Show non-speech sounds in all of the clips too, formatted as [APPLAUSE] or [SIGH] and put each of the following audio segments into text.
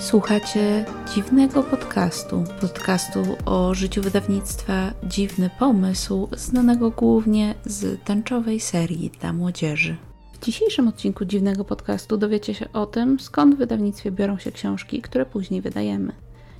Słuchacie dziwnego podcastu, podcastu o życiu wydawnictwa Dziwny Pomysł, znanego głównie z tęczowej serii dla młodzieży. W dzisiejszym odcinku dziwnego podcastu dowiecie się o tym, skąd w wydawnictwie biorą się książki, które później wydajemy.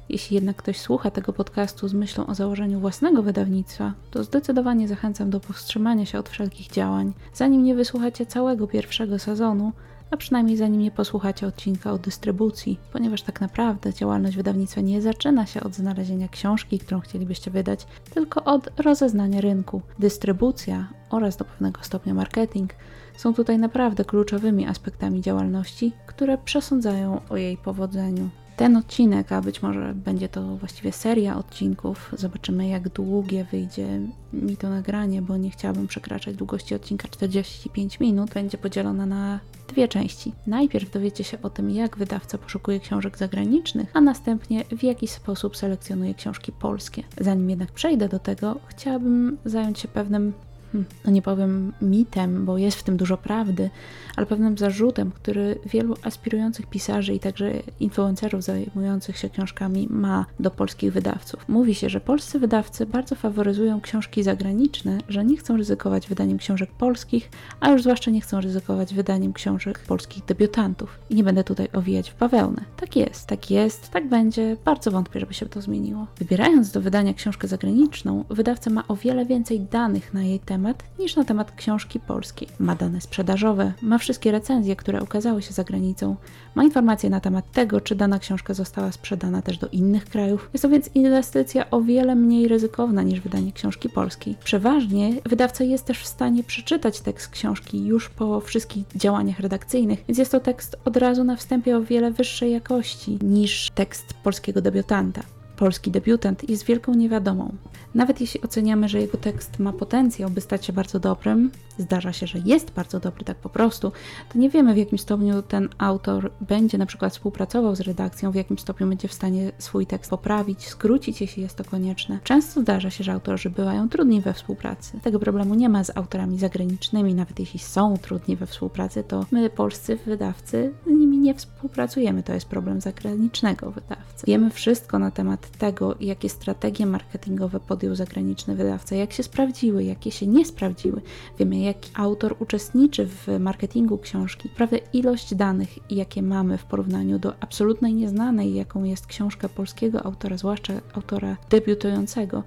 Jeśli jednak ktoś słucha tego podcastu z myślą o założeniu własnego wydawnictwa, to zdecydowanie zachęcam do powstrzymania się od wszelkich działań, zanim nie wysłuchacie całego pierwszego sezonu, a przynajmniej zanim nie posłuchacie odcinka o dystrybucji, ponieważ tak naprawdę działalność wydawnictwa nie zaczyna się od znalezienia książki, którą chcielibyście wydać, tylko od rozeznania rynku. Dystrybucja oraz do pewnego stopnia marketing są tutaj naprawdę kluczowymi aspektami działalności, które przesądzają o jej powodzeniu ten odcinek, a być może będzie to właściwie seria odcinków. Zobaczymy, jak długie wyjdzie mi to nagranie, bo nie chciałabym przekraczać długości odcinka 45 minut. Będzie podzielona na dwie części. Najpierw dowiecie się o tym, jak wydawca poszukuje książek zagranicznych, a następnie w jaki sposób selekcjonuje książki polskie. Zanim jednak przejdę do tego, chciałabym zająć się pewnym no nie powiem mitem, bo jest w tym dużo prawdy, ale pewnym zarzutem, który wielu aspirujących pisarzy i także influencerów zajmujących się książkami ma do polskich wydawców. Mówi się, że polscy wydawcy bardzo faworyzują książki zagraniczne, że nie chcą ryzykować wydaniem książek polskich, a już zwłaszcza nie chcą ryzykować wydaniem książek polskich debiutantów. I nie będę tutaj owijać w bawełnę. Tak jest, tak jest, tak będzie. Bardzo wątpię, żeby się to zmieniło. Wybierając do wydania książkę zagraniczną, wydawca ma o wiele więcej danych na jej temat, temat niż na temat książki polskiej. Ma dane sprzedażowe, ma wszystkie recenzje, które ukazały się za granicą, ma informacje na temat tego, czy dana książka została sprzedana też do innych krajów. Jest to więc inwestycja o wiele mniej ryzykowna niż wydanie książki polskiej. Przeważnie wydawca jest też w stanie przeczytać tekst książki już po wszystkich działaniach redakcyjnych, więc jest to tekst od razu na wstępie o wiele wyższej jakości niż tekst polskiego debiutanta polski debiutant jest wielką niewiadomą. Nawet jeśli oceniamy, że jego tekst ma potencjał, by stać się bardzo dobrym, zdarza się, że jest bardzo dobry tak po prostu, to nie wiemy w jakim stopniu ten autor będzie na przykład współpracował z redakcją, w jakim stopniu będzie w stanie swój tekst poprawić, skrócić, jeśli jest to konieczne. Często zdarza się, że autorzy bywają trudni we współpracy. Tego problemu nie ma z autorami zagranicznymi, nawet jeśli są trudni we współpracy, to my, polscy wydawcy, z nimi nie współpracujemy. To jest problem zagranicznego wydawcy. Wiemy wszystko na temat tego, jakie strategie marketingowe podjął zagraniczny wydawca, jak się sprawdziły, jakie się nie sprawdziły. Wiemy, jaki autor uczestniczy w marketingu książki. Naprawdę ilość danych, jakie mamy w porównaniu do absolutnej nieznanej, jaką jest książka polskiego autora, zwłaszcza autora debiutującego,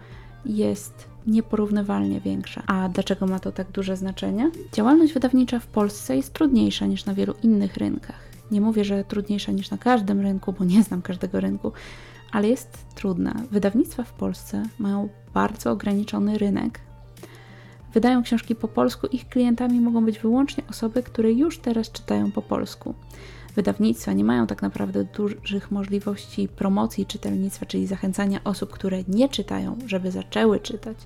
jest nieporównywalnie większa. A dlaczego ma to tak duże znaczenie? Działalność wydawnicza w Polsce jest trudniejsza niż na wielu innych rynkach. Nie mówię, że trudniejsza niż na każdym rynku, bo nie znam każdego rynku, ale jest trudna. Wydawnictwa w Polsce mają bardzo ograniczony rynek. Wydają książki po polsku, ich klientami mogą być wyłącznie osoby, które już teraz czytają po polsku wydawnictwa nie mają tak naprawdę dużych możliwości promocji czytelnictwa, czyli zachęcania osób, które nie czytają, żeby zaczęły czytać.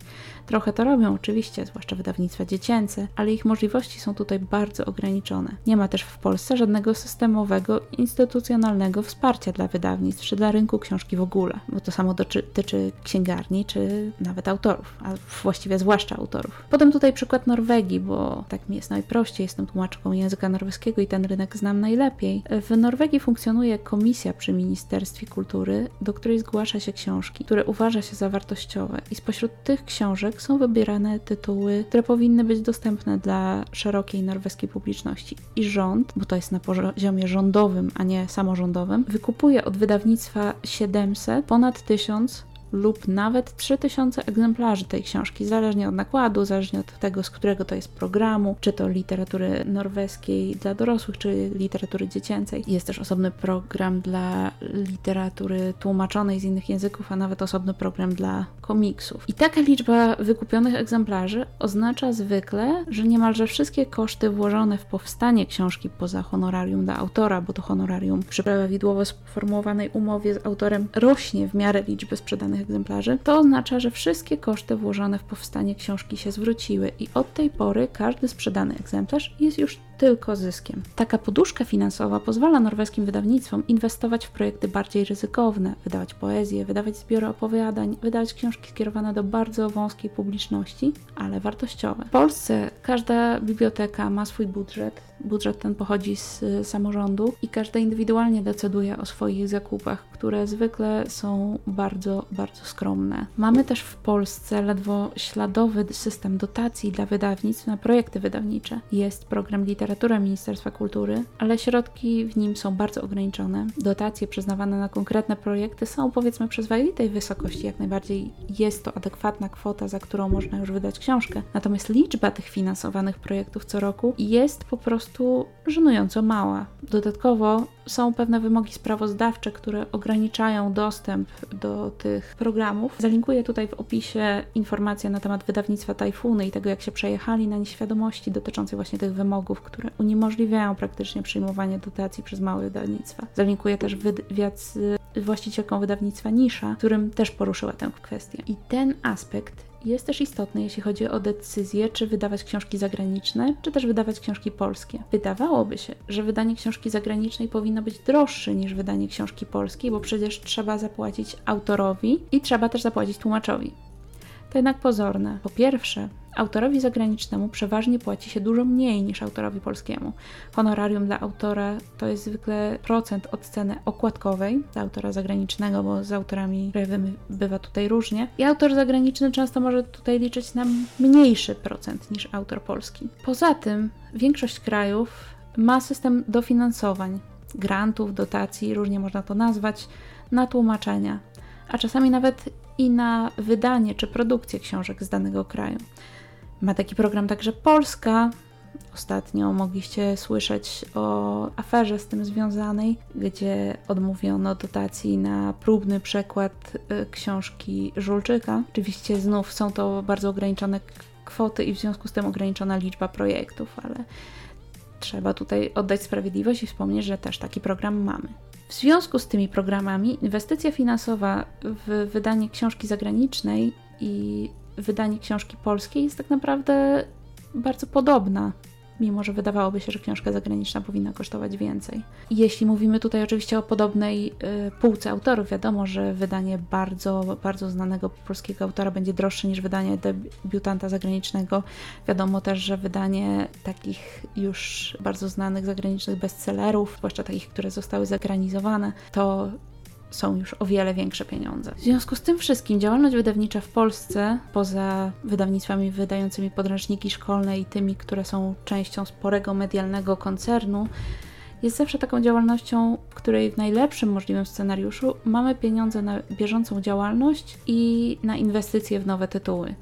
Trochę to robią oczywiście, zwłaszcza wydawnictwa dziecięce, ale ich możliwości są tutaj bardzo ograniczone. Nie ma też w Polsce żadnego systemowego, instytucjonalnego wsparcia dla wydawnictw czy dla rynku książki w ogóle, bo to samo dotyczy księgarni czy nawet autorów, a właściwie zwłaszcza autorów. Potem tutaj przykład Norwegii, bo tak mi jest najprościej, jestem tłumaczką języka norweskiego i ten rynek znam najlepiej. W Norwegii funkcjonuje komisja przy Ministerstwie Kultury, do której zgłasza się książki, które uważa się za wartościowe i spośród tych książek są wybierane tytuły, które powinny być dostępne dla szerokiej norweskiej publiczności. I rząd, bo to jest na poziomie rządowym, a nie samorządowym, wykupuje od wydawnictwa 700 ponad 1000 lub nawet 3000 egzemplarzy tej książki, zależnie od nakładu, zależnie od tego, z którego to jest programu, czy to literatury norweskiej dla dorosłych, czy literatury dziecięcej. Jest też osobny program dla literatury tłumaczonej z innych języków, a nawet osobny program dla komiksów. I taka liczba wykupionych egzemplarzy oznacza zwykle, że niemalże wszystkie koszty włożone w powstanie książki poza honorarium dla autora, bo to honorarium przy prawidłowo sformułowanej umowie z autorem rośnie w miarę liczby sprzedanych egzemplarzy, to oznacza, że wszystkie koszty włożone w powstanie książki się zwróciły i od tej pory każdy sprzedany egzemplarz jest już tylko zyskiem. Taka poduszka finansowa pozwala norweskim wydawnictwom inwestować w projekty bardziej ryzykowne, wydawać poezję, wydawać zbiory opowiadań, wydawać książki skierowane do bardzo wąskiej publiczności, ale wartościowe. W Polsce każda biblioteka ma swój budżet. Budżet ten pochodzi z samorządu i każda indywidualnie decyduje o swoich zakupach, które zwykle są bardzo, bardzo skromne. Mamy też w Polsce ledwo śladowy system dotacji dla wydawnictw na projekty wydawnicze. Jest program Literatura Ministerstwa Kultury, ale środki w nim są bardzo ograniczone. Dotacje przyznawane na konkretne projekty są powiedzmy przyzwoitej wysokości, jak najbardziej jest to adekwatna kwota, za którą można już wydać książkę. Natomiast liczba tych finansowanych projektów co roku jest po prostu żenująco mała. Dodatkowo są pewne wymogi sprawozdawcze, które ograniczają dostęp do tych programów. Zalinkuję tutaj w opisie informacje na temat wydawnictwa Tajfuny i tego, jak się przejechali na nieświadomości dotyczącej właśnie tych wymogów, które uniemożliwiają praktycznie przyjmowanie dotacji przez małe wydawnictwa. Zalinkuję też wywiad z właścicielką wydawnictwa Nisza, którym też poruszyła tę kwestię. I ten aspekt jest też istotny, jeśli chodzi o decyzję, czy wydawać książki zagraniczne, czy też wydawać książki polskie. Wydawałoby się, że wydanie książki zagranicznej powinno być droższe niż wydanie książki polskiej, bo przecież trzeba zapłacić autorowi i trzeba też zapłacić tłumaczowi. To jednak pozorne. Po pierwsze, autorowi zagranicznemu przeważnie płaci się dużo mniej niż autorowi polskiemu. Honorarium dla autora to jest zwykle procent od ceny okładkowej dla autora zagranicznego, bo z autorami krajowymi bywa tutaj różnie. I autor zagraniczny często może tutaj liczyć na mniejszy procent niż autor polski. Poza tym, większość krajów ma system dofinansowań, grantów, dotacji, różnie można to nazwać, na tłumaczenia, a czasami nawet i na wydanie czy produkcję książek z danego kraju. Ma taki program także Polska. Ostatnio mogliście słyszeć o aferze z tym związanej, gdzie odmówiono dotacji na próbny przekład y, książki Żulczyka. Oczywiście znów są to bardzo ograniczone kwoty i w związku z tym ograniczona liczba projektów, ale trzeba tutaj oddać sprawiedliwość i wspomnieć, że też taki program mamy. W związku z tymi programami inwestycja finansowa w wydanie książki zagranicznej i wydanie książki polskiej jest tak naprawdę bardzo podobna, mimo że wydawałoby się, że książka zagraniczna powinna kosztować więcej. Jeśli mówimy tutaj oczywiście o podobnej y, półce autorów, wiadomo, że wydanie bardzo, bardzo znanego polskiego autora będzie droższe niż wydanie debiutanta zagranicznego. Wiadomo też, że wydanie takich już bardzo znanych zagranicznych bestsellerów, zwłaszcza takich, które zostały zagranizowane, to są już o wiele większe pieniądze. W związku z tym wszystkim działalność wydawnicza w Polsce, poza wydawnictwami wydającymi podręczniki szkolne i tymi, które są częścią sporego medialnego koncernu, jest zawsze taką działalnością, w której w najlepszym możliwym scenariuszu mamy pieniądze na bieżącą działalność i na inwestycje w nowe tytuły.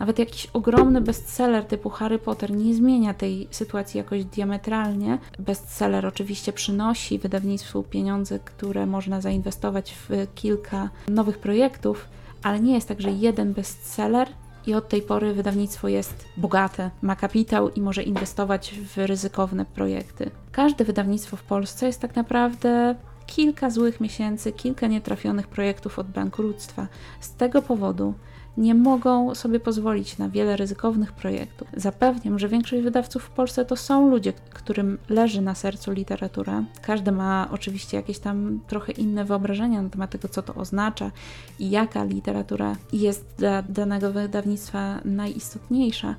Nawet jakiś ogromny bestseller typu Harry Potter nie zmienia tej sytuacji jakoś diametralnie. Bestseller oczywiście przynosi wydawnictwu pieniądze, które można zainwestować w kilka nowych projektów, ale nie jest tak, że jeden bestseller i od tej pory wydawnictwo jest bogate, ma kapitał i może inwestować w ryzykowne projekty. Każde wydawnictwo w Polsce jest tak naprawdę kilka złych miesięcy, kilka nietrafionych projektów od bankructwa. Z tego powodu nie mogą sobie pozwolić na wiele ryzykownych projektów. Zapewniam, że większość wydawców w Polsce to są ludzie, którym leży na sercu literatura. Każdy ma oczywiście jakieś tam trochę inne wyobrażenia na temat tego, co to oznacza i jaka literatura jest dla danego wydawnictwa najistotniejsza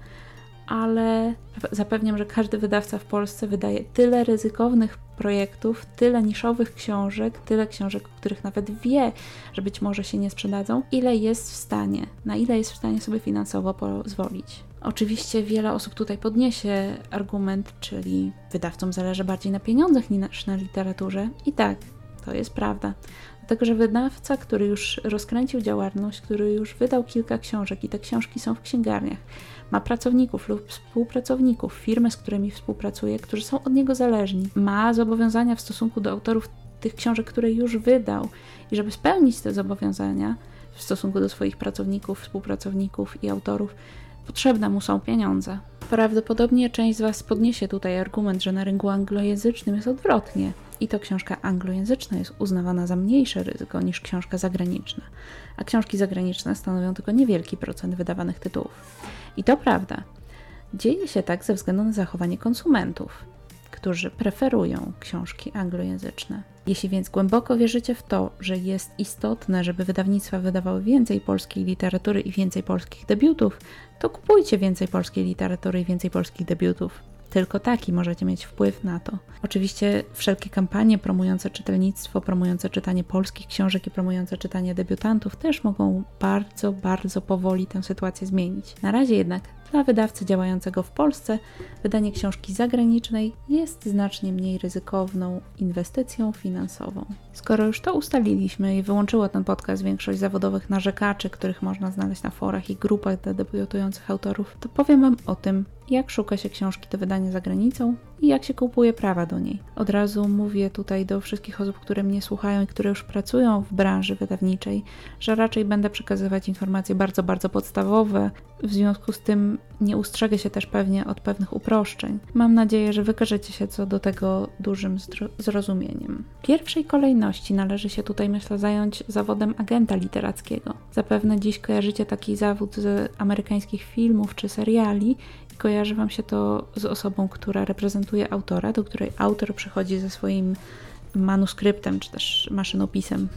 ale zapewniam, że każdy wydawca w Polsce wydaje tyle ryzykownych projektów, tyle niszowych książek, tyle książek, o których nawet wie, że być może się nie sprzedadzą, ile jest w stanie, na ile jest w stanie sobie finansowo pozwolić. Oczywiście wiele osób tutaj podniesie argument, czyli wydawcom zależy bardziej na pieniądzach niż na literaturze. I tak, to jest prawda. Dlatego, że wydawca, który już rozkręcił działalność, który już wydał kilka książek i te książki są w księgarniach, ma pracowników lub współpracowników, firmy, z którymi współpracuje, którzy są od niego zależni, ma zobowiązania w stosunku do autorów tych książek, które już wydał, i żeby spełnić te zobowiązania w stosunku do swoich pracowników, współpracowników i autorów, potrzebne mu są pieniądze. Prawdopodobnie część z Was podniesie tutaj argument, że na rynku anglojęzycznym jest odwrotnie i to książka anglojęzyczna jest uznawana za mniejsze ryzyko niż książka zagraniczna, a książki zagraniczne stanowią tylko niewielki procent wydawanych tytułów. I to prawda. Dzieje się tak ze względu na zachowanie konsumentów. którzy preferują książki anglojęzyczne. Jeśli więc głęboko wierzycie w to, że jest istotne, żeby wydawnictwa wydawały więcej polskiej literatury i więcej polskich debiutów, to kupujcie więcej polskiej literatury i więcej polskich debiutów. Tylko taki możecie mieć wpływ na to. Oczywiście wszelkie kampanie promujące czytelnictwo, promujące czytanie polskich książek i promujące czytanie debiutantów też mogą bardzo, bardzo powoli tę sytuację zmienić. Na razie jednak dla wydawcy działającego w Polsce wydanie książki zagranicznej jest znacznie mniej ryzykowną inwestycją finansową. Skoro już to ustaliliśmy i wyłączyło ten podcast większość zawodowych narzekaczy, których można znaleźć na forach i grupach dla debiutujących autorów, to powiem Wam o tym, jak szuka się książki do wydania za granicą i jak się kupuje prawa do niej. Od razu mówię tutaj do wszystkich osób, które mnie słuchają i które już pracują w branży wydawniczej, że raczej będę przekazywać informacje bardzo, bardzo podstawowe. W związku z tym nie ustrzegę się też pewnie od pewnych uproszczeń. Mam nadzieję, że wykażecie się co do tego dużym zrozumieniem. W pierwszej kolejności należy się tutaj, myślę, zająć zawodem agenta literackiego. Zapewne dziś kojarzycie taki zawód z amerykańskich filmów czy seriali kojarzy Wam się to z osobą, która reprezentuje autora, do której autor przychodzi ze swoim manuskryptem czy też maszynopisem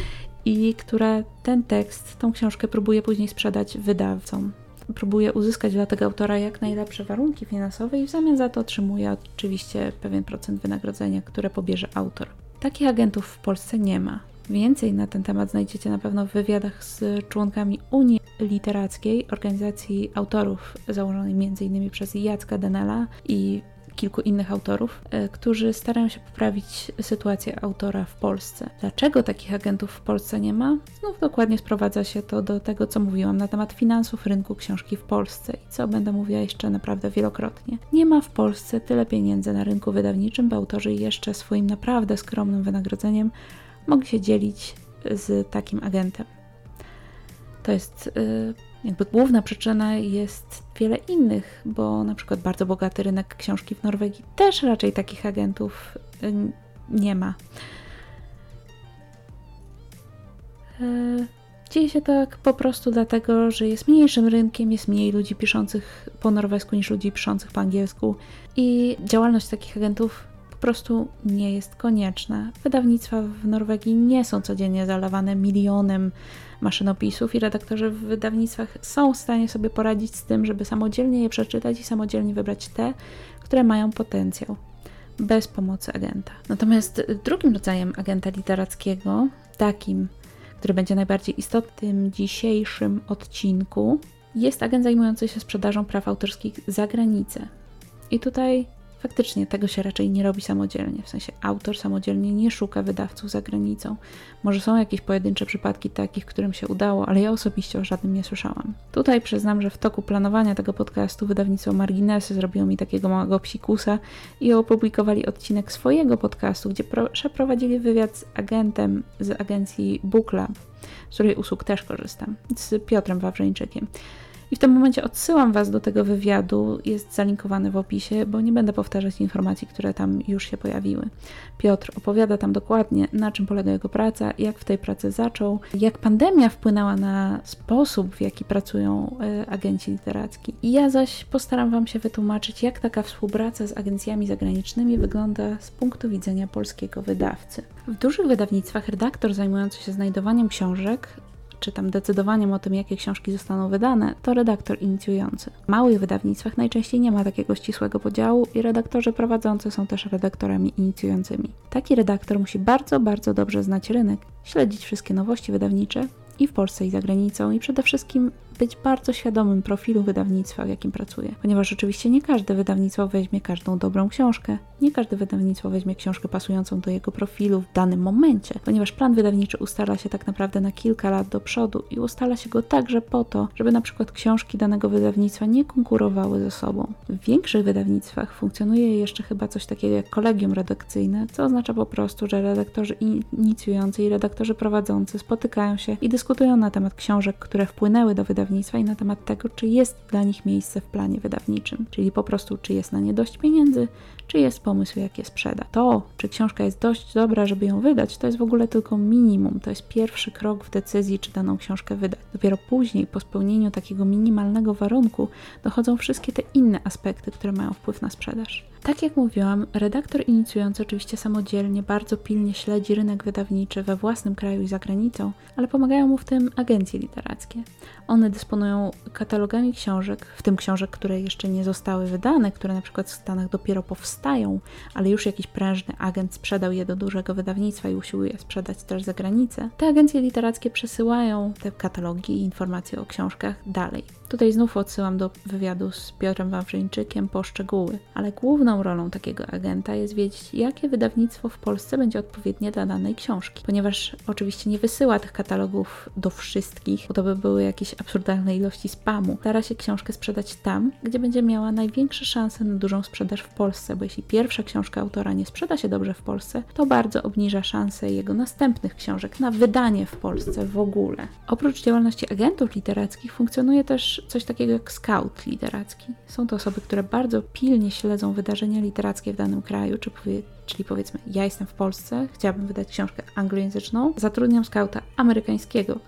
[LAUGHS] i która ten tekst, tą książkę próbuje później sprzedać wydawcom. Próbuje uzyskać dla tego autora jak najlepsze warunki finansowe i w zamian za to otrzymuje oczywiście pewien procent wynagrodzenia, które pobierze autor. Takich agentów w Polsce nie ma. Więcej na ten temat znajdziecie na pewno w wywiadach z członkami Unii Literackiej, organizacji autorów założonej m.in. przez Jacka Denela i kilku innych autorów, e, którzy starają się poprawić sytuację autora w Polsce. Dlaczego takich agentów w Polsce nie ma? Znów dokładnie sprowadza się to do tego, co mówiłam na temat finansów rynku książki w Polsce i co będę mówiła jeszcze naprawdę wielokrotnie. Nie ma w Polsce tyle pieniędzy na rynku wydawniczym, by autorzy jeszcze swoim naprawdę skromnym wynagrodzeniem mogli się dzielić z takim agentem. To jest y, jakby główna przyczyna jest wiele innych, bo na przykład bardzo bogaty rynek książki w Norwegii też raczej takich agentów y, nie ma. Y, dzieje się tak po prostu dlatego, że jest mniejszym rynkiem, jest mniej ludzi piszących po norwesku niż ludzi piszących po angielsku i działalność takich agentów prostu nie jest konieczna. Wydawnictwa w Norwegii nie są codziennie zalewane milionem maszynopisów i redaktorzy w wydawnictwach są w stanie sobie poradzić z tym, żeby samodzielnie je przeczytać i samodzielnie wybrać te, które mają potencjał, bez pomocy agenta. Natomiast drugim rodzajem agenta literackiego, takim, który będzie najbardziej istotny w dzisiejszym odcinku, jest agent zajmujący się sprzedażą praw autorskich za granicę. I tutaj Faktycznie tego się raczej nie robi samodzielnie, w sensie autor samodzielnie nie szuka wydawców za granicą. Może są jakieś pojedyncze przypadki takich, którym się udało, ale ja osobiście o żadnym nie słyszałam. Tutaj przyznam, że w toku planowania tego podcastu wydawnictwo Marginesy zrobiło mi takiego małego psikusa i opublikowali odcinek swojego podcastu, gdzie przeprowadzili wywiad z agentem z agencji Booklab, z której usług też korzystam, z Piotrem Wawrzeńczykiem. I w tym momencie odsyłam Was do tego wywiadu, jest zalinkowany w opisie, bo nie będę powtarzać informacji, które tam już się pojawiły. Piotr opowiada tam dokładnie, na czym polega jego praca, jak w tej pracy zaczął, jak pandemia wpłynęła na sposób, w jaki pracują y, agenci literacki. I ja zaś postaram Wam się wytłumaczyć, jak taka współpraca z agencjami zagranicznymi wygląda z punktu widzenia polskiego wydawcy. W dużych wydawnictwach redaktor zajmujący się znajdowaniem książek czy tam decydowaniem o tym, jakie książki zostaną wydane, to redaktor inicjujący. W małych wydawnictwach najczęściej nie ma takiego ścisłego podziału i redaktorzy prowadzący są też redaktorami inicjującymi. Taki redaktor musi bardzo, bardzo dobrze znać rynek, śledzić wszystkie nowości wydawnicze i w Polsce, i za granicą, i przede wszystkim być bardzo świadomym profilu wydawnictwa, w jakim pracuje. Ponieważ oczywiście nie każde wydawnictwo weźmie każdą dobrą książkę, nie każde wydawnictwo weźmie książkę pasującą do jego profilu w danym momencie, ponieważ plan wydawniczy ustala się tak naprawdę na kilka lat do przodu i ustala się go także po to, żeby na przykład książki danego wydawnictwa nie konkurowały ze sobą. W większych wydawnictwach funkcjonuje jeszcze chyba coś takiego jak kolegium redakcyjne, co oznacza po prostu, że redaktorzy inicjujący i redaktorzy prowadzący spotykają się i dyskutują na temat książek, które wpłynęły do wydawnictwa wydawnictwa i na temat tego, czy jest dla nich miejsce w planie wydawniczym, czyli po prostu, czy jest na nie dość pieniędzy, czy jest pomysł, jak je sprzeda. To, czy książka jest dość dobra, żeby ją wydać, to jest w ogóle tylko minimum. To jest pierwszy krok w decyzji, czy daną książkę wydać. Dopiero później, po spełnieniu takiego minimalnego warunku, dochodzą wszystkie te inne aspekty, które mają wpływ na sprzedaż. Tak jak mówiłam, redaktor inicjujący oczywiście samodzielnie bardzo pilnie śledzi rynek wydawniczy we własnym kraju i za granicą, ale pomagają mu w tym agencje literackie. One dysponują katalogami książek, w tym książek, które jeszcze nie zostały wydane, które na przykład w Stanach dopiero powstają, ale już jakiś prężny agent sprzedał je do dużego wydawnictwa i usiłuje sprzedać też za granicę. Te agencje literackie przesyłają te katalogi i informacje o książkach dalej. Tutaj znów odsyłam do wywiadu z Piotrem Wawrzyńczykiem po szczegóły, ale główną rolą takiego agenta jest wiedzieć, jakie wydawnictwo w Polsce będzie odpowiednie dla danej książki, ponieważ oczywiście nie wysyła tych katalogów do wszystkich, bo to by były jakieś absurdalne ilości spamu. Stara się książkę sprzedać tam, gdzie będzie miała największe szanse na dużą sprzedaż w Polsce, bo jeśli pierwsza książka autora nie sprzeda się dobrze w Polsce, to bardzo obniża szanse jego następnych książek na wydanie w Polsce w ogóle. Oprócz działalności agentów literackich funkcjonuje też coś takiego jak scout literacki. Są to osoby, które bardzo pilnie śledzą wydarzenia literackie w danym kraju, czy powie, czyli powiedzmy, ja jestem w Polsce, chciałabym wydać książkę anglojęzyczną, zatrudniam skauta amerykańskiego.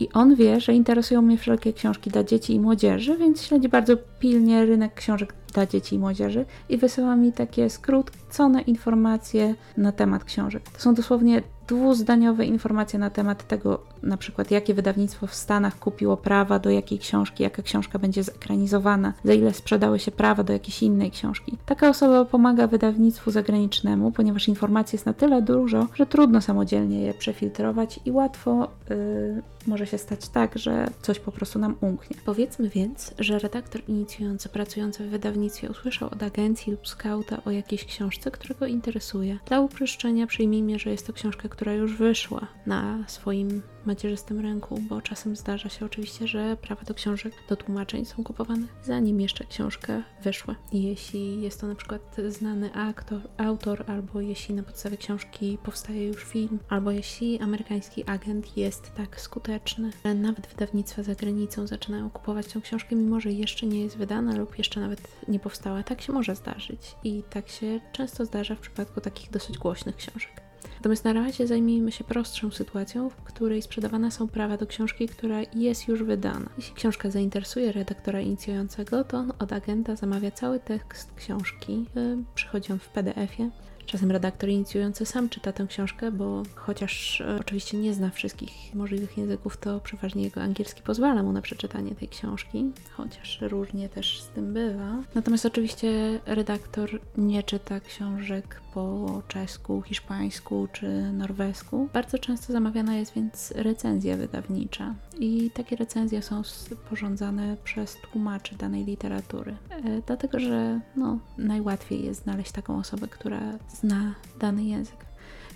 I on wie, że interesują mnie wszelkie książki dla dzieci i młodzieży, więc śledzi bardzo pilnie rynek książek dla dzieci i młodzieży i wysyła mi takie skrócone informacje na temat książek. To są dosłownie dwuzdaniowe informacje na temat tego, na przykład jakie wydawnictwo w Stanach kupiło prawa do jakiej książki, jaka książka będzie zekranizowana, za ile sprzedały się prawa do jakiejś innej książki. Taka osoba pomaga wydawnictwu zagranicznemu, ponieważ informacji jest na tyle dużo, że trudno samodzielnie je przefiltrować i łatwo yy, może się stać tak, że coś po prostu nam umknie. Powiedzmy więc, że redaktor inicjujący pracujący w wydawnictwie usłyszał od agencji lub skauta o jakiejś książce, która go interesuje. Dla uproszczenia przyjmijmy, że jest to książka, która już wyszła na swoim macierzystym ręku, bo czasem zdarza się oczywiście, że prawa do książek, do tłumaczeń są kupowane zanim jeszcze książka wyszła. Jeśli jest to na przykład znany aktor, autor, albo jeśli na podstawie książki powstaje już film, albo jeśli amerykański agent jest tak skuteczny, że nawet wydawnictwa za granicą zaczynają kupować tę książkę, mimo że jeszcze nie jest wydana lub jeszcze nawet nie powstała. Tak się może zdarzyć i tak się często zdarza w przypadku takich dosyć głośnych książek. Natomiast na razie zajmijmy się prostszą sytuacją, w której sprzedawane są prawa do książki, która jest już wydana. Jeśli książka zainteresuje redaktora inicjującego, to on od agenta zamawia cały tekst książki. Y, przychodzi on w PDF-ie Czasem redaktor inicjujący sam czyta tę książkę, bo chociaż e, oczywiście nie zna wszystkich możliwych języków, to przeważnie jego angielski pozwala mu na przeczytanie tej książki, chociaż różnie też z tym bywa. Natomiast oczywiście redaktor nie czyta książek po czesku, hiszpańsku czy norwesku. Bardzo często zamawiana jest więc recenzja wydawnicza i takie recenzje są sporządzane przez tłumaczy danej literatury, e, dlatego że no, najłatwiej jest znaleźć taką osobę, która zna dany język.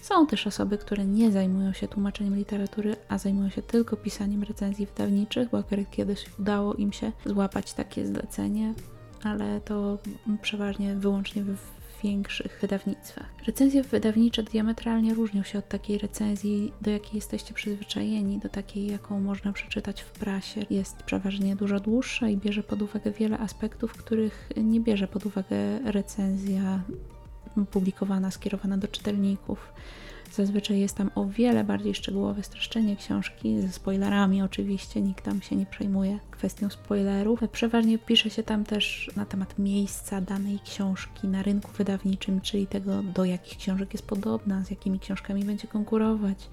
Są też osoby, które nie zajmują się tłumaczeniem literatury, a zajmują się tylko pisaniem recenzji wydawniczych, bo akurat kiedyś udało im się złapać takie zlecenie, ale to przeważnie wyłącznie w większych wydawnictwach. Recenzje wydawnicze diametralnie różnią się od takiej recenzji, do jakiej jesteście przyzwyczajeni, do takiej, jaką można przeczytać w prasie. Jest przeważnie dużo dłuższa i bierze pod uwagę wiele aspektów, których nie bierze pod uwagę recenzja publikowana, skierowana do czytelników. Zazwyczaj jest tam o wiele bardziej szczegółowe streszczenie książki, ze spoilerami oczywiście, nikt tam się nie przejmuje kwestią spoilerów. Przeważnie pisze się tam też na temat miejsca danej książki na rynku wydawniczym, czyli tego, do jakich książek jest podobna, z jakimi książkami będzie konkurować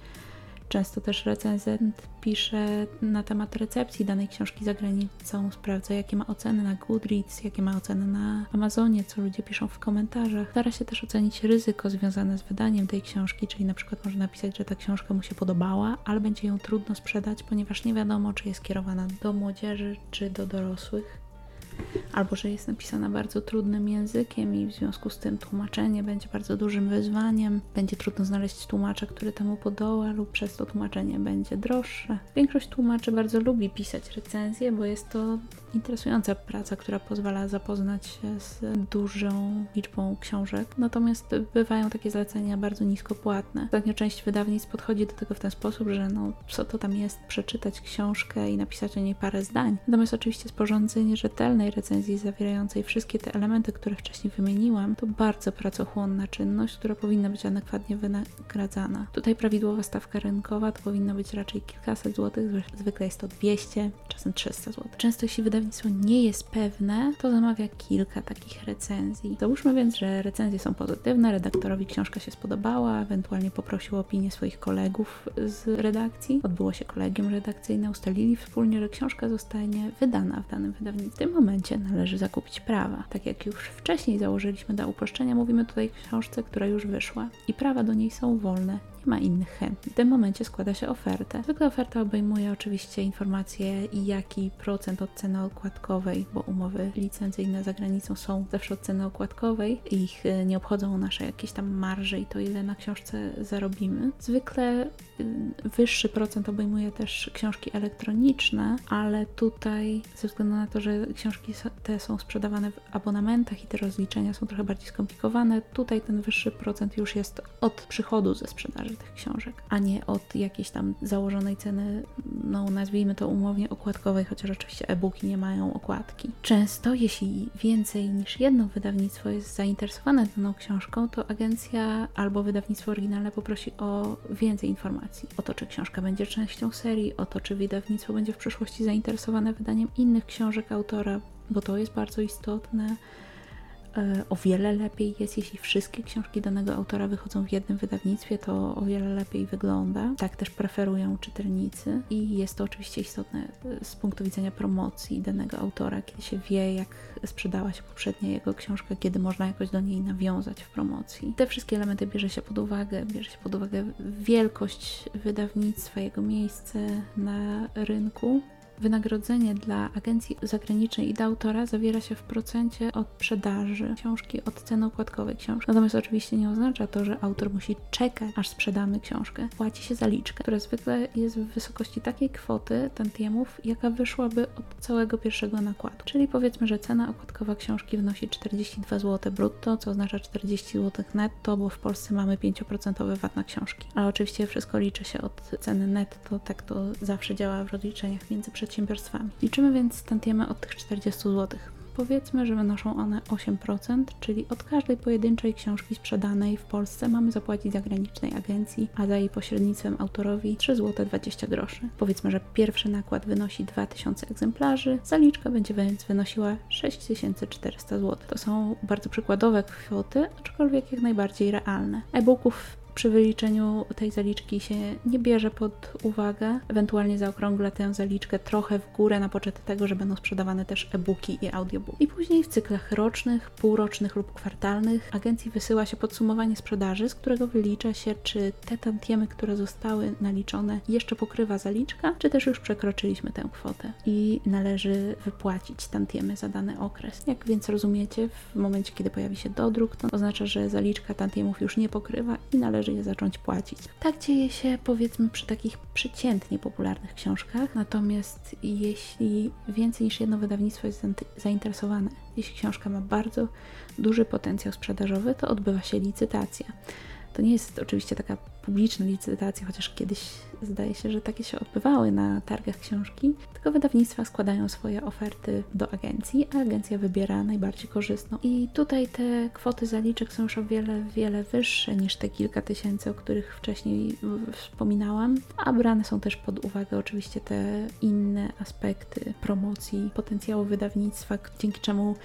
Często też recenzent pisze na temat recepcji danej książki za granicą, sprawdza jakie ma oceny na Goodreads, jakie ma oceny na Amazonie, co ludzie piszą w komentarzach. Stara się też ocenić ryzyko związane z wydaniem tej książki, czyli na przykład może napisać, że ta książka mu się podobała, ale będzie ją trudno sprzedać, ponieważ nie wiadomo, czy jest kierowana do młodzieży, czy do dorosłych albo że jest napisana bardzo trudnym językiem i w związku z tym tłumaczenie będzie bardzo dużym wyzwaniem. Będzie trudno znaleźć tłumacza, który temu podoła, lub przez to tłumaczenie będzie droższe. Większość tłumaczy bardzo lubi pisać recenzje, bo jest to interesująca praca, która pozwala zapoznać się z dużą liczbą książek. Natomiast bywają takie zlecenia bardzo niskopłatne. Ostatnio część wydawnictw podchodzi do tego w ten sposób, że no, co to tam jest, przeczytać książkę i napisać o niej parę zdań. Natomiast oczywiście sporządzenie rzetelnej recenzji zawierającej wszystkie te elementy, które wcześniej wymieniłam, to bardzo pracochłonna czynność, która powinna być adekwatnie wynagradzana. Tutaj prawidłowa stawka rynkowa to powinno być raczej kilkaset złotych, zwykle jest to 200, czasem 300 zł. Często jeśli wydawnictwo nie jest pewne, to zamawia kilka takich recenzji. Załóżmy więc, że recenzje są pozytywne, redaktorowi książka się spodobała, ewentualnie poprosił o opinię swoich kolegów z redakcji. Odbyło się kolegium redakcyjne, ustalili wspólnie, że książka zostanie wydana w danym wydawnictwie. W tym momencie należy zakupić prawa. Tak jak już wcześniej założyliśmy dla uproszczenia, mówimy tutaj o książce, która już wyszła i prawa do niej są wolne ma innych chętnych. W tym momencie składa się ofertę. Zwykle oferta obejmuje oczywiście informacje, jaki procent od ceny okładkowej, bo umowy licencyjne za granicą są zawsze od ceny okładkowej. Ich e, nie obchodzą nasze jakieś tam marże i to, ile na książce zarobimy. Zwykle y, wyższy procent obejmuje też książki elektroniczne, ale tutaj ze względu na to, że książki te są sprzedawane w abonamentach i te rozliczenia są trochę bardziej skomplikowane, tutaj ten wyższy procent już jest od przychodu ze sprzedaży tych książek, a nie od jakiejś tam założonej ceny, no nazwijmy to umownie okładkowej, chociaż oczywiście e-booki nie mają okładki. Często, jeśli więcej niż jedno wydawnictwo jest zainteresowane daną książką, to agencja albo wydawnictwo oryginalne poprosi o więcej informacji. O to, czy książka będzie częścią serii, o to, czy wydawnictwo będzie w przyszłości zainteresowane wydaniem innych książek autora, bo to jest bardzo istotne o wiele lepiej jest, jeśli wszystkie książki danego autora wychodzą w jednym wydawnictwie, to o wiele lepiej wygląda. Tak też preferują czytelnicy i jest to oczywiście istotne e, z punktu widzenia promocji danego autora, kiedy się wie, jak sprzedała się poprzednia jego książka, kiedy można jakoś do niej nawiązać w promocji. Te wszystkie elementy bierze się pod uwagę, bierze się pod uwagę wielkość wydawnictwa, jego miejsce na rynku, Wynagrodzenie dla agencji zagranicznej i dla autora zawiera się w procencie od sprzedaży książki, od ceny okładkowej książki. Natomiast oczywiście nie oznacza to, że autor musi czekać, aż sprzedamy książkę. Płaci się zaliczkę, która zwykle jest w wysokości takiej kwoty tantiemów, jaka wyszłaby od całego pierwszego nakładu. Czyli powiedzmy, że cena okładkowa książki wynosi 42 zł brutto, co oznacza 40 zł netto, bo w Polsce mamy 5% VAT na książki. Ale oczywiście wszystko liczy się od ceny netto, tak to zawsze działa w rozliczeniach między przedsiębiorstwami. Liczymy więc tantiemy od tych 40 zł. Powiedzmy, że wynoszą one 8%, czyli od każdej pojedynczej książki sprzedanej w Polsce mamy zapłacić zagranicznej agencji, a za jej pośrednictwem autorowi 3 zł 20 groszy. Powiedzmy, że pierwszy nakład wynosi 2000 egzemplarzy, zaliczka będzie więc wynosiła 6400 zł. To są bardzo przykładowe kwoty, aczkolwiek jak najbardziej realne. E-booków przy wyliczeniu tej zaliczki się nie bierze pod uwagę. Ewentualnie zaokrągla tę zaliczkę trochę w górę na poczet tego, że będą sprzedawane też e-booki i audiobooki. I później w cyklach rocznych, półrocznych lub kwartalnych agencji wysyła się podsumowanie sprzedaży, z którego wylicza się, czy te tantiemy, które zostały naliczone, jeszcze pokrywa zaliczka, czy też już przekroczyliśmy tę kwotę i należy wypłacić tantiemy za dany okres. Jak więc rozumiecie, w momencie, kiedy pojawi się dodruk, to oznacza, że zaliczka tantiemów już nie pokrywa i należy należy je zacząć płacić. Tak dzieje się powiedzmy przy takich przeciętnie popularnych książkach, natomiast jeśli więcej niż jedno wydawnictwo jest zainteresowane, jeśli książka ma bardzo duży potencjał sprzedażowy, to odbywa się licytacja. To nie jest oczywiście taka publiczna licytacja, chociaż kiedyś zdaje się, że takie się odbywały na targach książki, tylko wydawnictwa składają swoje oferty do agencji, a agencja wybiera najbardziej korzystną. I tutaj te kwoty zaliczek są już o wiele, wiele wyższe niż te kilka tysięcy, o których wcześniej wspominałam, a brane są też pod uwagę oczywiście te inne aspekty promocji, potencjału wydawnictwa, dzięki czemu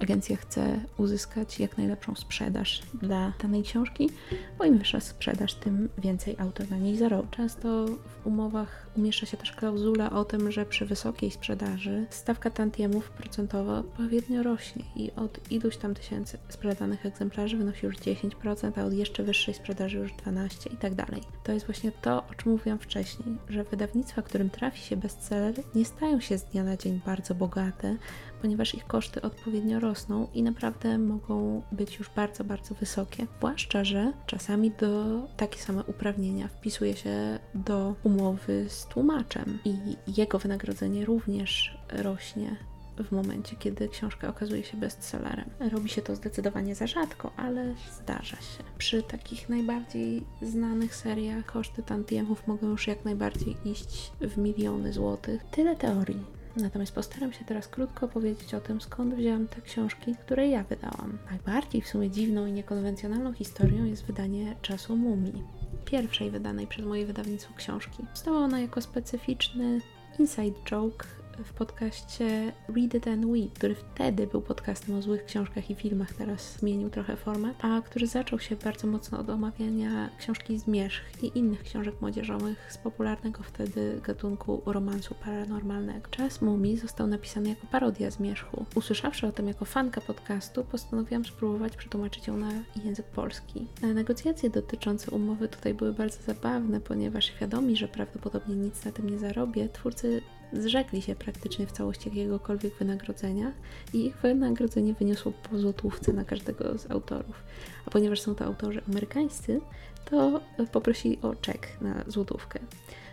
agencja chce uzyskać jak najlepszą sprzedaż dla danej książki, bo im wyższa sprzedaż, tym więcej autor na niej zarobi. Często w umowach umieszcza się też klauzula o tym, że przy wysokiej sprzedaży stawka tantiemów procentowa odpowiednio rośnie i od iluś tam tysięcy sprzedanych egzemplarzy wynosi już 10%, a od jeszcze wyższej sprzedaży już 12% i tak dalej. To jest właśnie to, o czym mówiłam wcześniej, że wydawnictwa, którym trafi się bestseller, nie stają się z dnia na dzień bardzo bogate, ponieważ ich koszty odpowiednio rosną i naprawdę mogą być już bardzo, bardzo wysokie. Zwłaszcza, że czasami do takie same uprawnienia wpisuje się do umowy z tłumaczem i jego wynagrodzenie również rośnie w momencie, kiedy książka okazuje się bestsellerem. Robi się to zdecydowanie za rzadko, ale zdarza się. Przy takich najbardziej znanych seriach koszty tantiemów mogą już jak najbardziej iść w miliony złotych. Tyle teorii. Natomiast postaram się teraz krótko opowiedzieć o tym, skąd wzięłam te książki, które ja wydałam. Najbardziej w sumie dziwną i niekonwencjonalną historią jest wydanie Czasu Mumii, pierwszej wydanej przez moje wydawnictwo książki. Stała ona jako specyficzny inside joke w podcaście Read It and We, który wtedy był podcastem o złych książkach i filmach, teraz zmienił trochę format, a który zaczął się bardzo mocno od omawiania książki Zmierzch i innych książek młodzieżowych z popularnego wtedy gatunku romansu paranormalnego. Czas Mumii został napisany jako parodia Zmierzchu. Usłyszawszy o tym jako fanka podcastu, postanowiłam spróbować przetłumaczyć ją na język polski. Negocjacje dotyczące umowy tutaj były bardzo zabawne, ponieważ świadomi, że prawdopodobnie nic na tym nie zarobię, twórcy zrzekli się praktycznie w całości jakiegokolwiek wynagrodzenia i ich wynagrodzenie wyniosło po złotówce na każdego z autorów. A ponieważ są to autorzy amerykańscy, to poprosili o czek na złotówkę.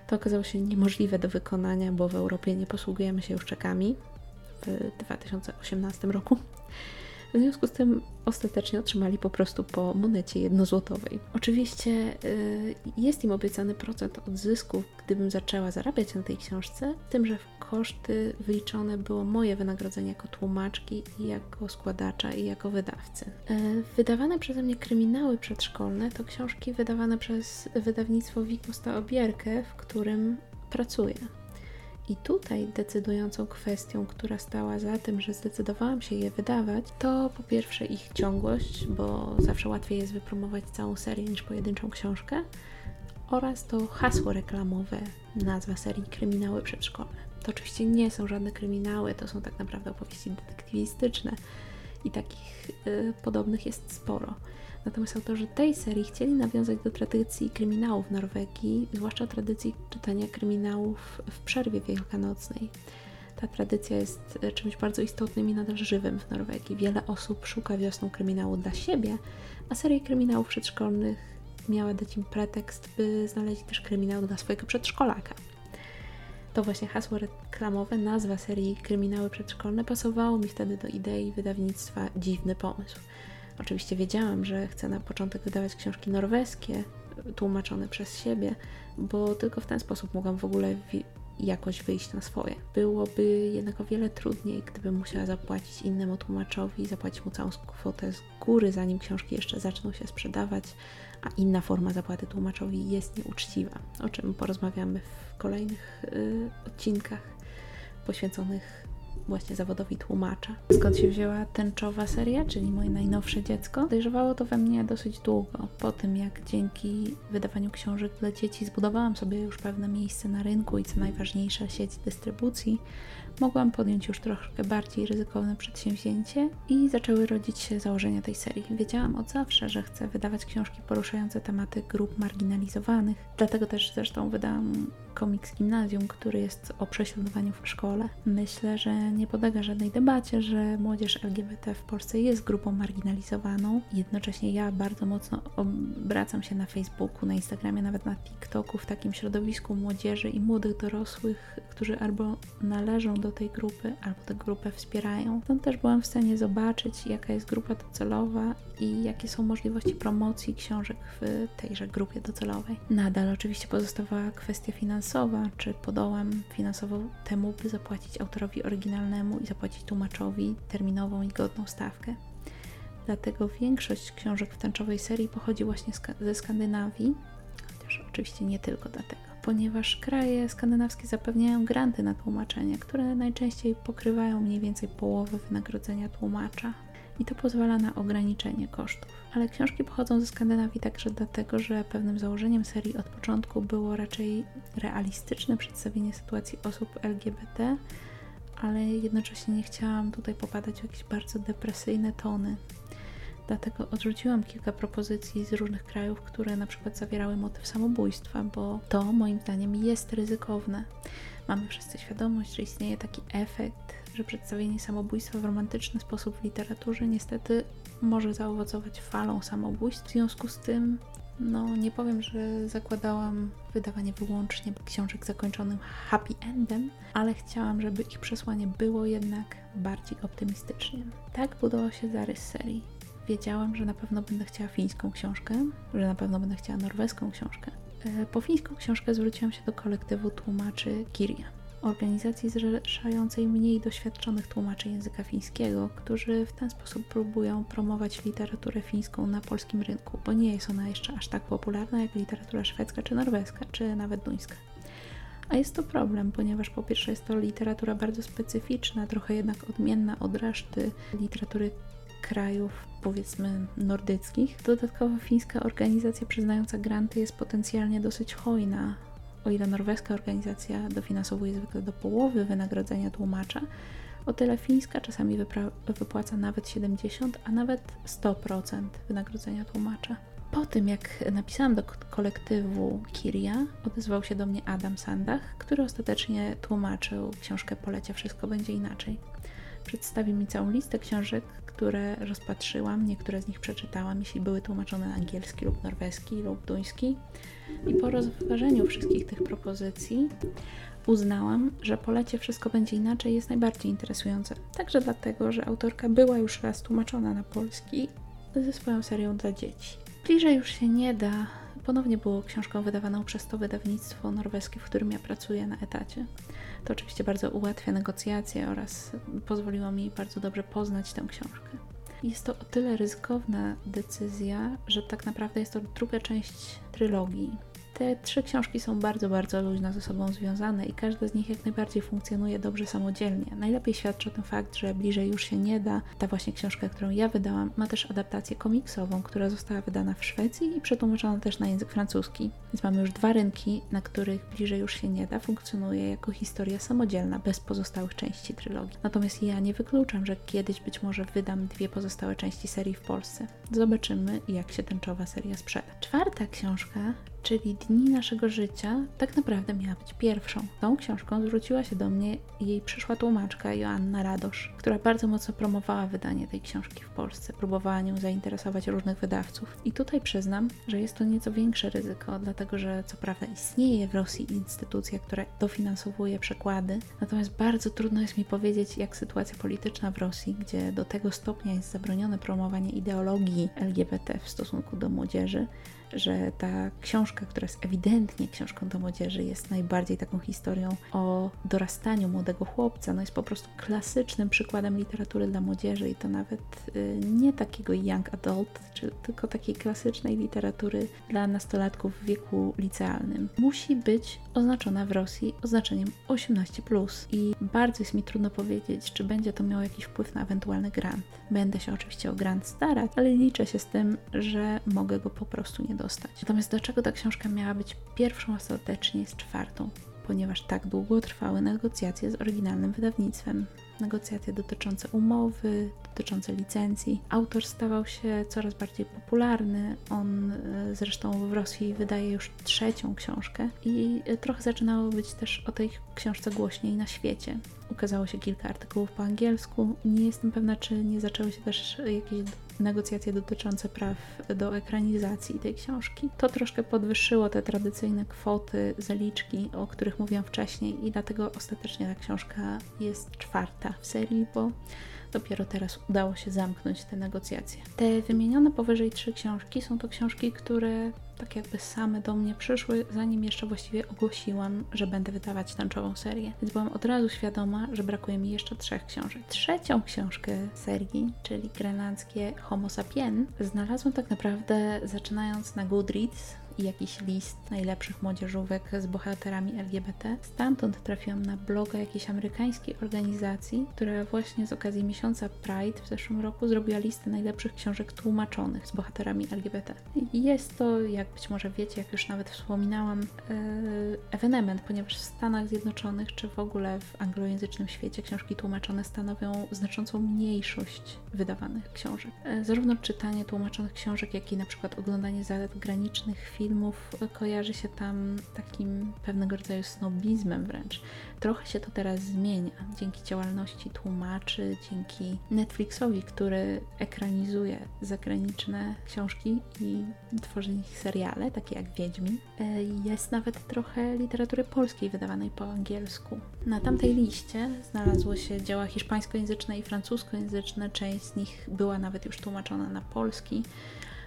To okazało się niemożliwe do wykonania, bo w Europie nie posługujemy się już czekami w 2018 roku. W związku z tym ostatecznie otrzymali po prostu po monecie jednozłotowej. Oczywiście y, jest im obiecany procent od zysków, gdybym zaczęła zarabiać na tej książce, tym, że w koszty wyliczone było moje wynagrodzenie jako tłumaczki i jako składacza i jako wydawcy. Y, wydawane przeze mnie kryminały przedszkolne to książki wydawane przez wydawnictwo Wikusta Obierkę, w którym pracuję. I tutaj decydującą kwestią, która stała za tym, że zdecydowałam się je wydawać, to po pierwsze ich ciągłość, bo zawsze łatwiej jest wypromować całą serię niż pojedynczą książkę, oraz to hasło reklamowe, nazwa serii Kryminały Przedszkolne. To oczywiście nie są żadne kryminały, to są tak naprawdę opowieści detektywistyczne i takich y, podobnych jest sporo. Natomiast autorzy tej serii chcieli nawiązać do tradycji kryminałów Norwegii, zwłaszcza tradycji czytania kryminałów w przerwie wielkanocnej. Ta tradycja jest e, czymś bardzo istotnym i nadal żywym w Norwegii. Wiele osób szuka wiosną kryminału dla siebie, a seria kryminałów przedszkolnych miała dać im pretekst, by znaleźć też kryminał dla swojego przedszkolaka. To właśnie hasło reklamowe, nazwa serii Kryminały Przedszkolne pasowało mi wtedy do idei wydawnictwa Dziwny Pomysł. Oczywiście wiedziałam, że chcę na początek wydawać książki norweskie, tłumaczone przez siebie, bo tylko w ten sposób mogłam w ogóle jakoś wyjść na swoje. Byłoby jednak o wiele trudniej, gdybym musiała zapłacić innemu tłumaczowi, zapłacić mu całą kwotę z góry, zanim książki jeszcze zaczną się sprzedawać, a inna forma zapłaty tłumaczowi jest nieuczciwa, o czym porozmawiamy w kolejnych y, odcinkach poświęconych właśnie zawodowi tłumacza. Skąd się wzięła tęczowa seria, czyli moje najnowsze dziecko? Dojrzewało to we mnie dosyć długo. Po tym, jak dzięki wydawaniu książek dla dzieci zbudowałam sobie już pewne miejsce na rynku i co najważniejsze sieć dystrybucji, mogłam podjąć już troszkę bardziej ryzykowne przedsięwzięcie i zaczęły rodzić się założenia tej serii. Wiedziałam od zawsze, że chcę wydawać książki poruszające tematy grup marginalizowanych, dlatego też zresztą wydałam komiks Gimnazjum, który jest o prześladowaniu w szkole. Myślę, że nie podlega żadnej debacie, że młodzież LGBT w Polsce jest grupą marginalizowaną. Jednocześnie ja bardzo mocno obracam się na Facebooku, na Instagramie, nawet na TikToku w takim środowisku młodzieży i młodych dorosłych, którzy albo należą do tej grupy, albo tę grupę wspierają. Stąd też byłam w stanie zobaczyć, jaka jest grupa docelowa i jakie są możliwości promocji książek w tejże grupie docelowej. Nadal oczywiście pozostawała kwestia finansowa, czy podołam finansowo temu, by zapłacić autorowi oryginalnemu i zapłacić tłumaczowi terminową i godną stawkę. Dlatego większość książek w tęczowej serii pochodzi właśnie ze Skandynawii, chociaż oczywiście nie tylko dlatego, ponieważ kraje skandynawskie zapewniają granty na tłumaczenie, które najczęściej pokrywają mniej więcej połowę wynagrodzenia tłumacza i to pozwala na ograniczenie kosztów. Ale książki pochodzą ze Skandynawii także dlatego, że pewnym założeniem serii od początku było raczej realistyczne przedstawienie sytuacji osób LGBT, ale jednocześnie nie chciałam tutaj popadać w jakieś bardzo depresyjne tony. Dlatego odrzuciłam kilka propozycji z różnych krajów, które na przykład zawierały motyw samobójstwa, bo to moim zdaniem jest ryzykowne. Mamy wszyscy świadomość, że istnieje taki efekt, że przedstawienie samobójstwa w romantyczny sposób w literaturze niestety może zaowocować falą samobójstw. W związku z tym No, nie powiem, że zakładałam wydawanie wyłącznie książek zakończonym happy endem, ale chciałam, żeby ich przesłanie było jednak bardziej optymistycznie. Tak budował się zarys serii. Wiedziałam, że na pewno będę chciała fińską książkę, że na pewno będę chciała norweską książkę. E, po fińską książkę zwróciłam się do kolektywu tłumaczy Kiria organizacji zrzeszającej mniej doświadczonych tłumaczy języka fińskiego, którzy w ten sposób próbują promować literaturę fińską na polskim rynku, bo nie jest ona jeszcze aż tak popularna jak literatura szwedzka czy norweska, czy nawet duńska. A jest to problem, ponieważ po pierwsze jest to literatura bardzo specyficzna, trochę jednak odmienna od reszty literatury krajów, powiedzmy, nordyckich. Dodatkowo fińska organizacja przyznająca granty jest potencjalnie dosyć hojna, o ile norweska organizacja dofinansowuje zwykle do połowy wynagrodzenia tłumacza, o tyle fińska czasami wypłaca nawet 70, a nawet 100% wynagrodzenia tłumacza. Po tym, jak napisałam do kolektywu Kiria, odezwał się do mnie Adam Sandach, który ostatecznie tłumaczył książkę Polecie Wszystko Będzie Inaczej. Przedstawił mi całą listę książek, które rozpatrzyłam, niektóre z nich przeczytałam, jeśli były tłumaczone na angielski lub norweski lub duński. I po rozważeniu wszystkich tych propozycji uznałam, że polecie Wszystko będzie inaczej jest najbardziej interesujące. Także dlatego, że autorka była już raz tłumaczona na polski ze swoją serią dla dzieci. Bliżej już się nie da. Ponownie było książką wydawaną przez to wydawnictwo norweskie, w którym ja pracuję na etacie. To oczywiście bardzo ułatwia negocjacje oraz pozwoliło mi bardzo dobrze poznać tę książkę. Jest to o tyle ryzykowna decyzja, że tak naprawdę jest to druga część trylogii. Te trzy książki są bardzo, bardzo luźno ze sobą związane i każda z nich jak najbardziej funkcjonuje dobrze samodzielnie. Najlepiej świadczy o tym fakt, że bliżej już się nie da. Ta właśnie książka, którą ja wydałam, ma też adaptację komiksową, która została wydana w Szwecji i przetłumaczona też na język francuski. Więc mamy już dwa rynki, na których bliżej już się nie da, funkcjonuje jako historia samodzielna, bez pozostałych części trylogii. Natomiast ja nie wykluczam, że kiedyś być może wydam dwie pozostałe części serii w Polsce. Zobaczymy, jak się tęczowa seria sprzeda. Czwarta książka czyli Dni naszego życia, tak naprawdę miała być pierwszą. Tą książką zwróciła się do mnie jej przyszła tłumaczka Joanna Radosz, która bardzo mocno promowała wydanie tej książki w Polsce, próbowała nią zainteresować różnych wydawców. I tutaj przyznam, że jest to nieco większe ryzyko, dlatego że co prawda istnieje w Rosji instytucja, która dofinansowuje przekłady, natomiast bardzo trudno jest mi powiedzieć, jak sytuacja polityczna w Rosji, gdzie do tego stopnia jest zabronione promowanie ideologii LGBT w stosunku do młodzieży, że ta książka, która jest ewidentnie książką do młodzieży, jest najbardziej taką historią o dorastaniu młodego chłopca. No jest po prostu klasycznym przykładem literatury dla młodzieży i to nawet y, nie takiego young adult, czy tylko takiej klasycznej literatury dla nastolatków w wieku licealnym. Musi być oznaczona w Rosji oznaczeniem 18+. I bardzo jest mi trudno powiedzieć, czy będzie to miało jakiś wpływ na ewentualny grant. Będę się oczywiście o grant starać, ale liczę się z tym, że mogę go po prostu nie dostać. Natomiast dlaczego ta książka miała być pierwszą, ostatecznie jest czwartą? Ponieważ tak długo trwały negocjacje z oryginalnym wydawnictwem negocjacje dotyczące umowy, dotyczące licencji. Autor stawał się coraz bardziej popularny. On e, zresztą w Rosji wydaje już trzecią książkę i e, trochę zaczynało być też o tej książce głośniej na świecie. Ukazało się kilka artykułów po angielsku. Nie jestem pewna, czy nie zaczęły się też jakieś negocjacje dotyczące praw do ekranizacji tej książki. To troszkę podwyższyło te tradycyjne kwoty, zaliczki, o których mówiłam wcześniej, i dlatego ostatecznie ta książka jest czwarta w serii, bo dopiero teraz udało się zamknąć te negocjacje. Te wymienione powyżej trzy książki są to książki, które tak jakby same do mnie przyszły, zanim jeszcze właściwie ogłosiłam, że będę wydawać tęczową serię. Więc byłam od razu świadoma, że brakuje mi jeszcze trzech książek. Trzecią książkę serii, czyli grenlandzkie Homo sapien, znalazłam tak naprawdę zaczynając na Goodreads i jakiś list najlepszych młodzieżówek z bohaterami LGBT. Stamtąd trafiłam na bloga jakiejś amerykańskiej organizacji, która właśnie z okazji miesiąca Pride w zeszłym roku zrobiła listę najlepszych książek tłumaczonych z bohaterami LGBT. Jest to, jak być może wiecie, jak już nawet wspominałam, e, ewenement, ponieważ w Stanach Zjednoczonych czy w ogóle w anglojęzycznym świecie książki tłumaczone stanowią znaczącą mniejszość wydawanych książek. E, zarówno czytanie tłumaczonych książek, jak i na przykład oglądanie zagranicznych filmów filmów kojarzy się tam takim pewnego rodzaju snobizmem wręcz. Trochę się to teraz zmienia dzięki działalności tłumaczy, dzięki Netflixowi, który ekranizuje zagraniczne książki i tworzy ich seriale, takie jak Wiedźmin. E, jest nawet trochę literatury polskiej wydawanej po angielsku. Na tamtej liście znalazły się dzieła hiszpańskojęzyczne i francuskojęzyczne. Część z nich była nawet już tłumaczona na polski.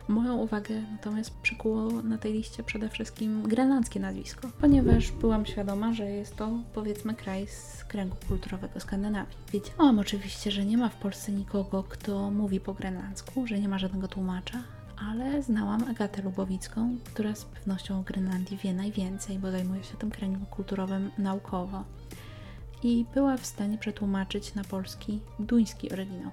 Moją uwagę natomiast przykuło na tej liście przede wszystkim grenlandzkie nazwisko, ponieważ byłam świadoma, że jest to powiedzmy kraj z kręgu kulturowego Skandynawii. Wiedziałam oczywiście, że nie ma w Polsce nikogo, kto mówi po grenlandzku, że nie ma żadnego tłumacza, ale znałam Agatę Lubowicką, która z pewnością o Grenlandii wie najwięcej, bo zajmuje się tym kręgiem kulturowym naukowo. I była w stanie przetłumaczyć na polski duński oryginał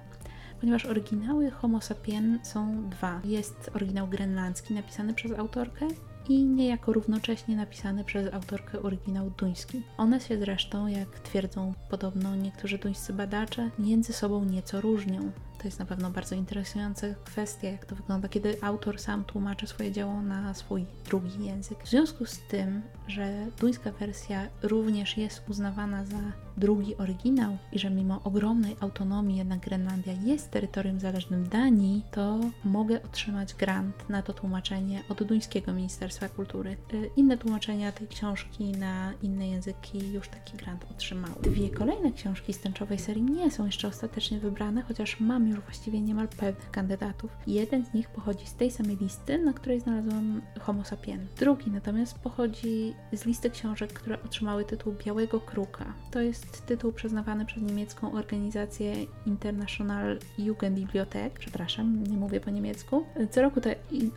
ponieważ oryginały Homo sapien są dwa. Jest oryginał grenlandzki napisany przez autorkę i niejako równocześnie napisany przez autorkę oryginał duński. One się zresztą, jak twierdzą podobno niektórzy duńscy badacze, między sobą nieco różnią. To jest na pewno bardzo interesująca kwestia, jak to wygląda, kiedy autor sam tłumaczy swoje dzieło na swój drugi język. W związku z tym, że duńska wersja również jest uznawana za drugi oryginał i że mimo ogromnej autonomii jednak Grenlandia jest terytorium zależnym Danii, to mogę otrzymać grant na to tłumaczenie od duńskiego Ministerstwa Kultury. Y, inne tłumaczenia tej książki na inne języki już taki grant otrzymały. Dwie kolejne książki z tęczowej serii nie są jeszcze ostatecznie wybrane, chociaż mam już właściwie niemal pewnych kandydatów. Jeden z nich pochodzi z tej samej listy, na której znalazłam Homo sapien. Drugi natomiast pochodzi z listy książek, które otrzymały tytuł Białego Kruka. To jest tytuł przyznawany przez niemiecką organizację International Jugendbibliothek. Przepraszam, nie mówię po niemiecku. Co roku ta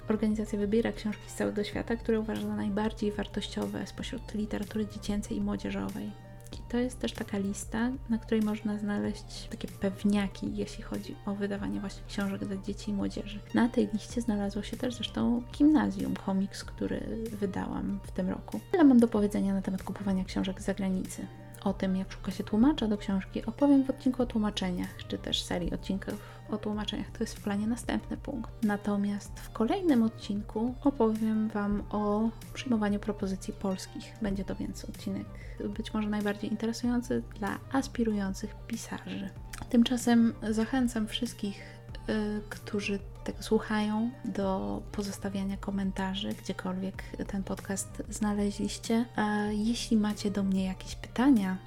organizacja wybiera książki z całego świata, które uważa za najbardziej wartościowe spośród literatury dziecięcej i młodzieżowej. To jest też taka lista, na której można znaleźć takie pewniaki, jeśli chodzi o wydawanie właśnie książek dla dzieci i młodzieży. Na tej liście znalazło się też zresztą Gimnazjum, komiks, który wydałam w tym roku. Tyle mam do powiedzenia na temat kupowania książek z zagranicy. O tym, jak szuka się tłumacza do książki, opowiem w odcinku o tłumaczeniach, czy też serii odcinków o tłumaczeniach. To jest w planie następny punkt. Natomiast w kolejnym odcinku opowiem Wam o przyjmowaniu propozycji polskich. Będzie to więc odcinek być może najbardziej interesujący dla aspirujących pisarzy. Tymczasem zachęcam wszystkich, y, którzy tego słuchają, do pozostawiania komentarzy, gdziekolwiek ten podcast znaleźliście. A jeśli macie do mnie jakieś pytania,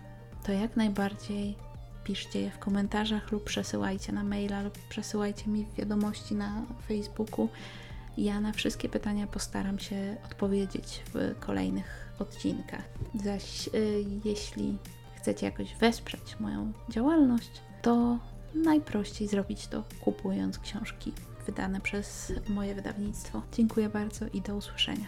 to jak najbardziej piszcie je w komentarzach lub przesyłajcie na maila lub przesyłajcie mi wiadomości na Facebooku. Ja na wszystkie pytania postaram się odpowiedzieć w kolejnych odcinkach. Zaś y, jeśli chcecie jakoś wesprzeć moją działalność, to najprościej zrobić to kupując książki wydane przez moje wydawnictwo. Dziękuję bardzo i do usłyszenia.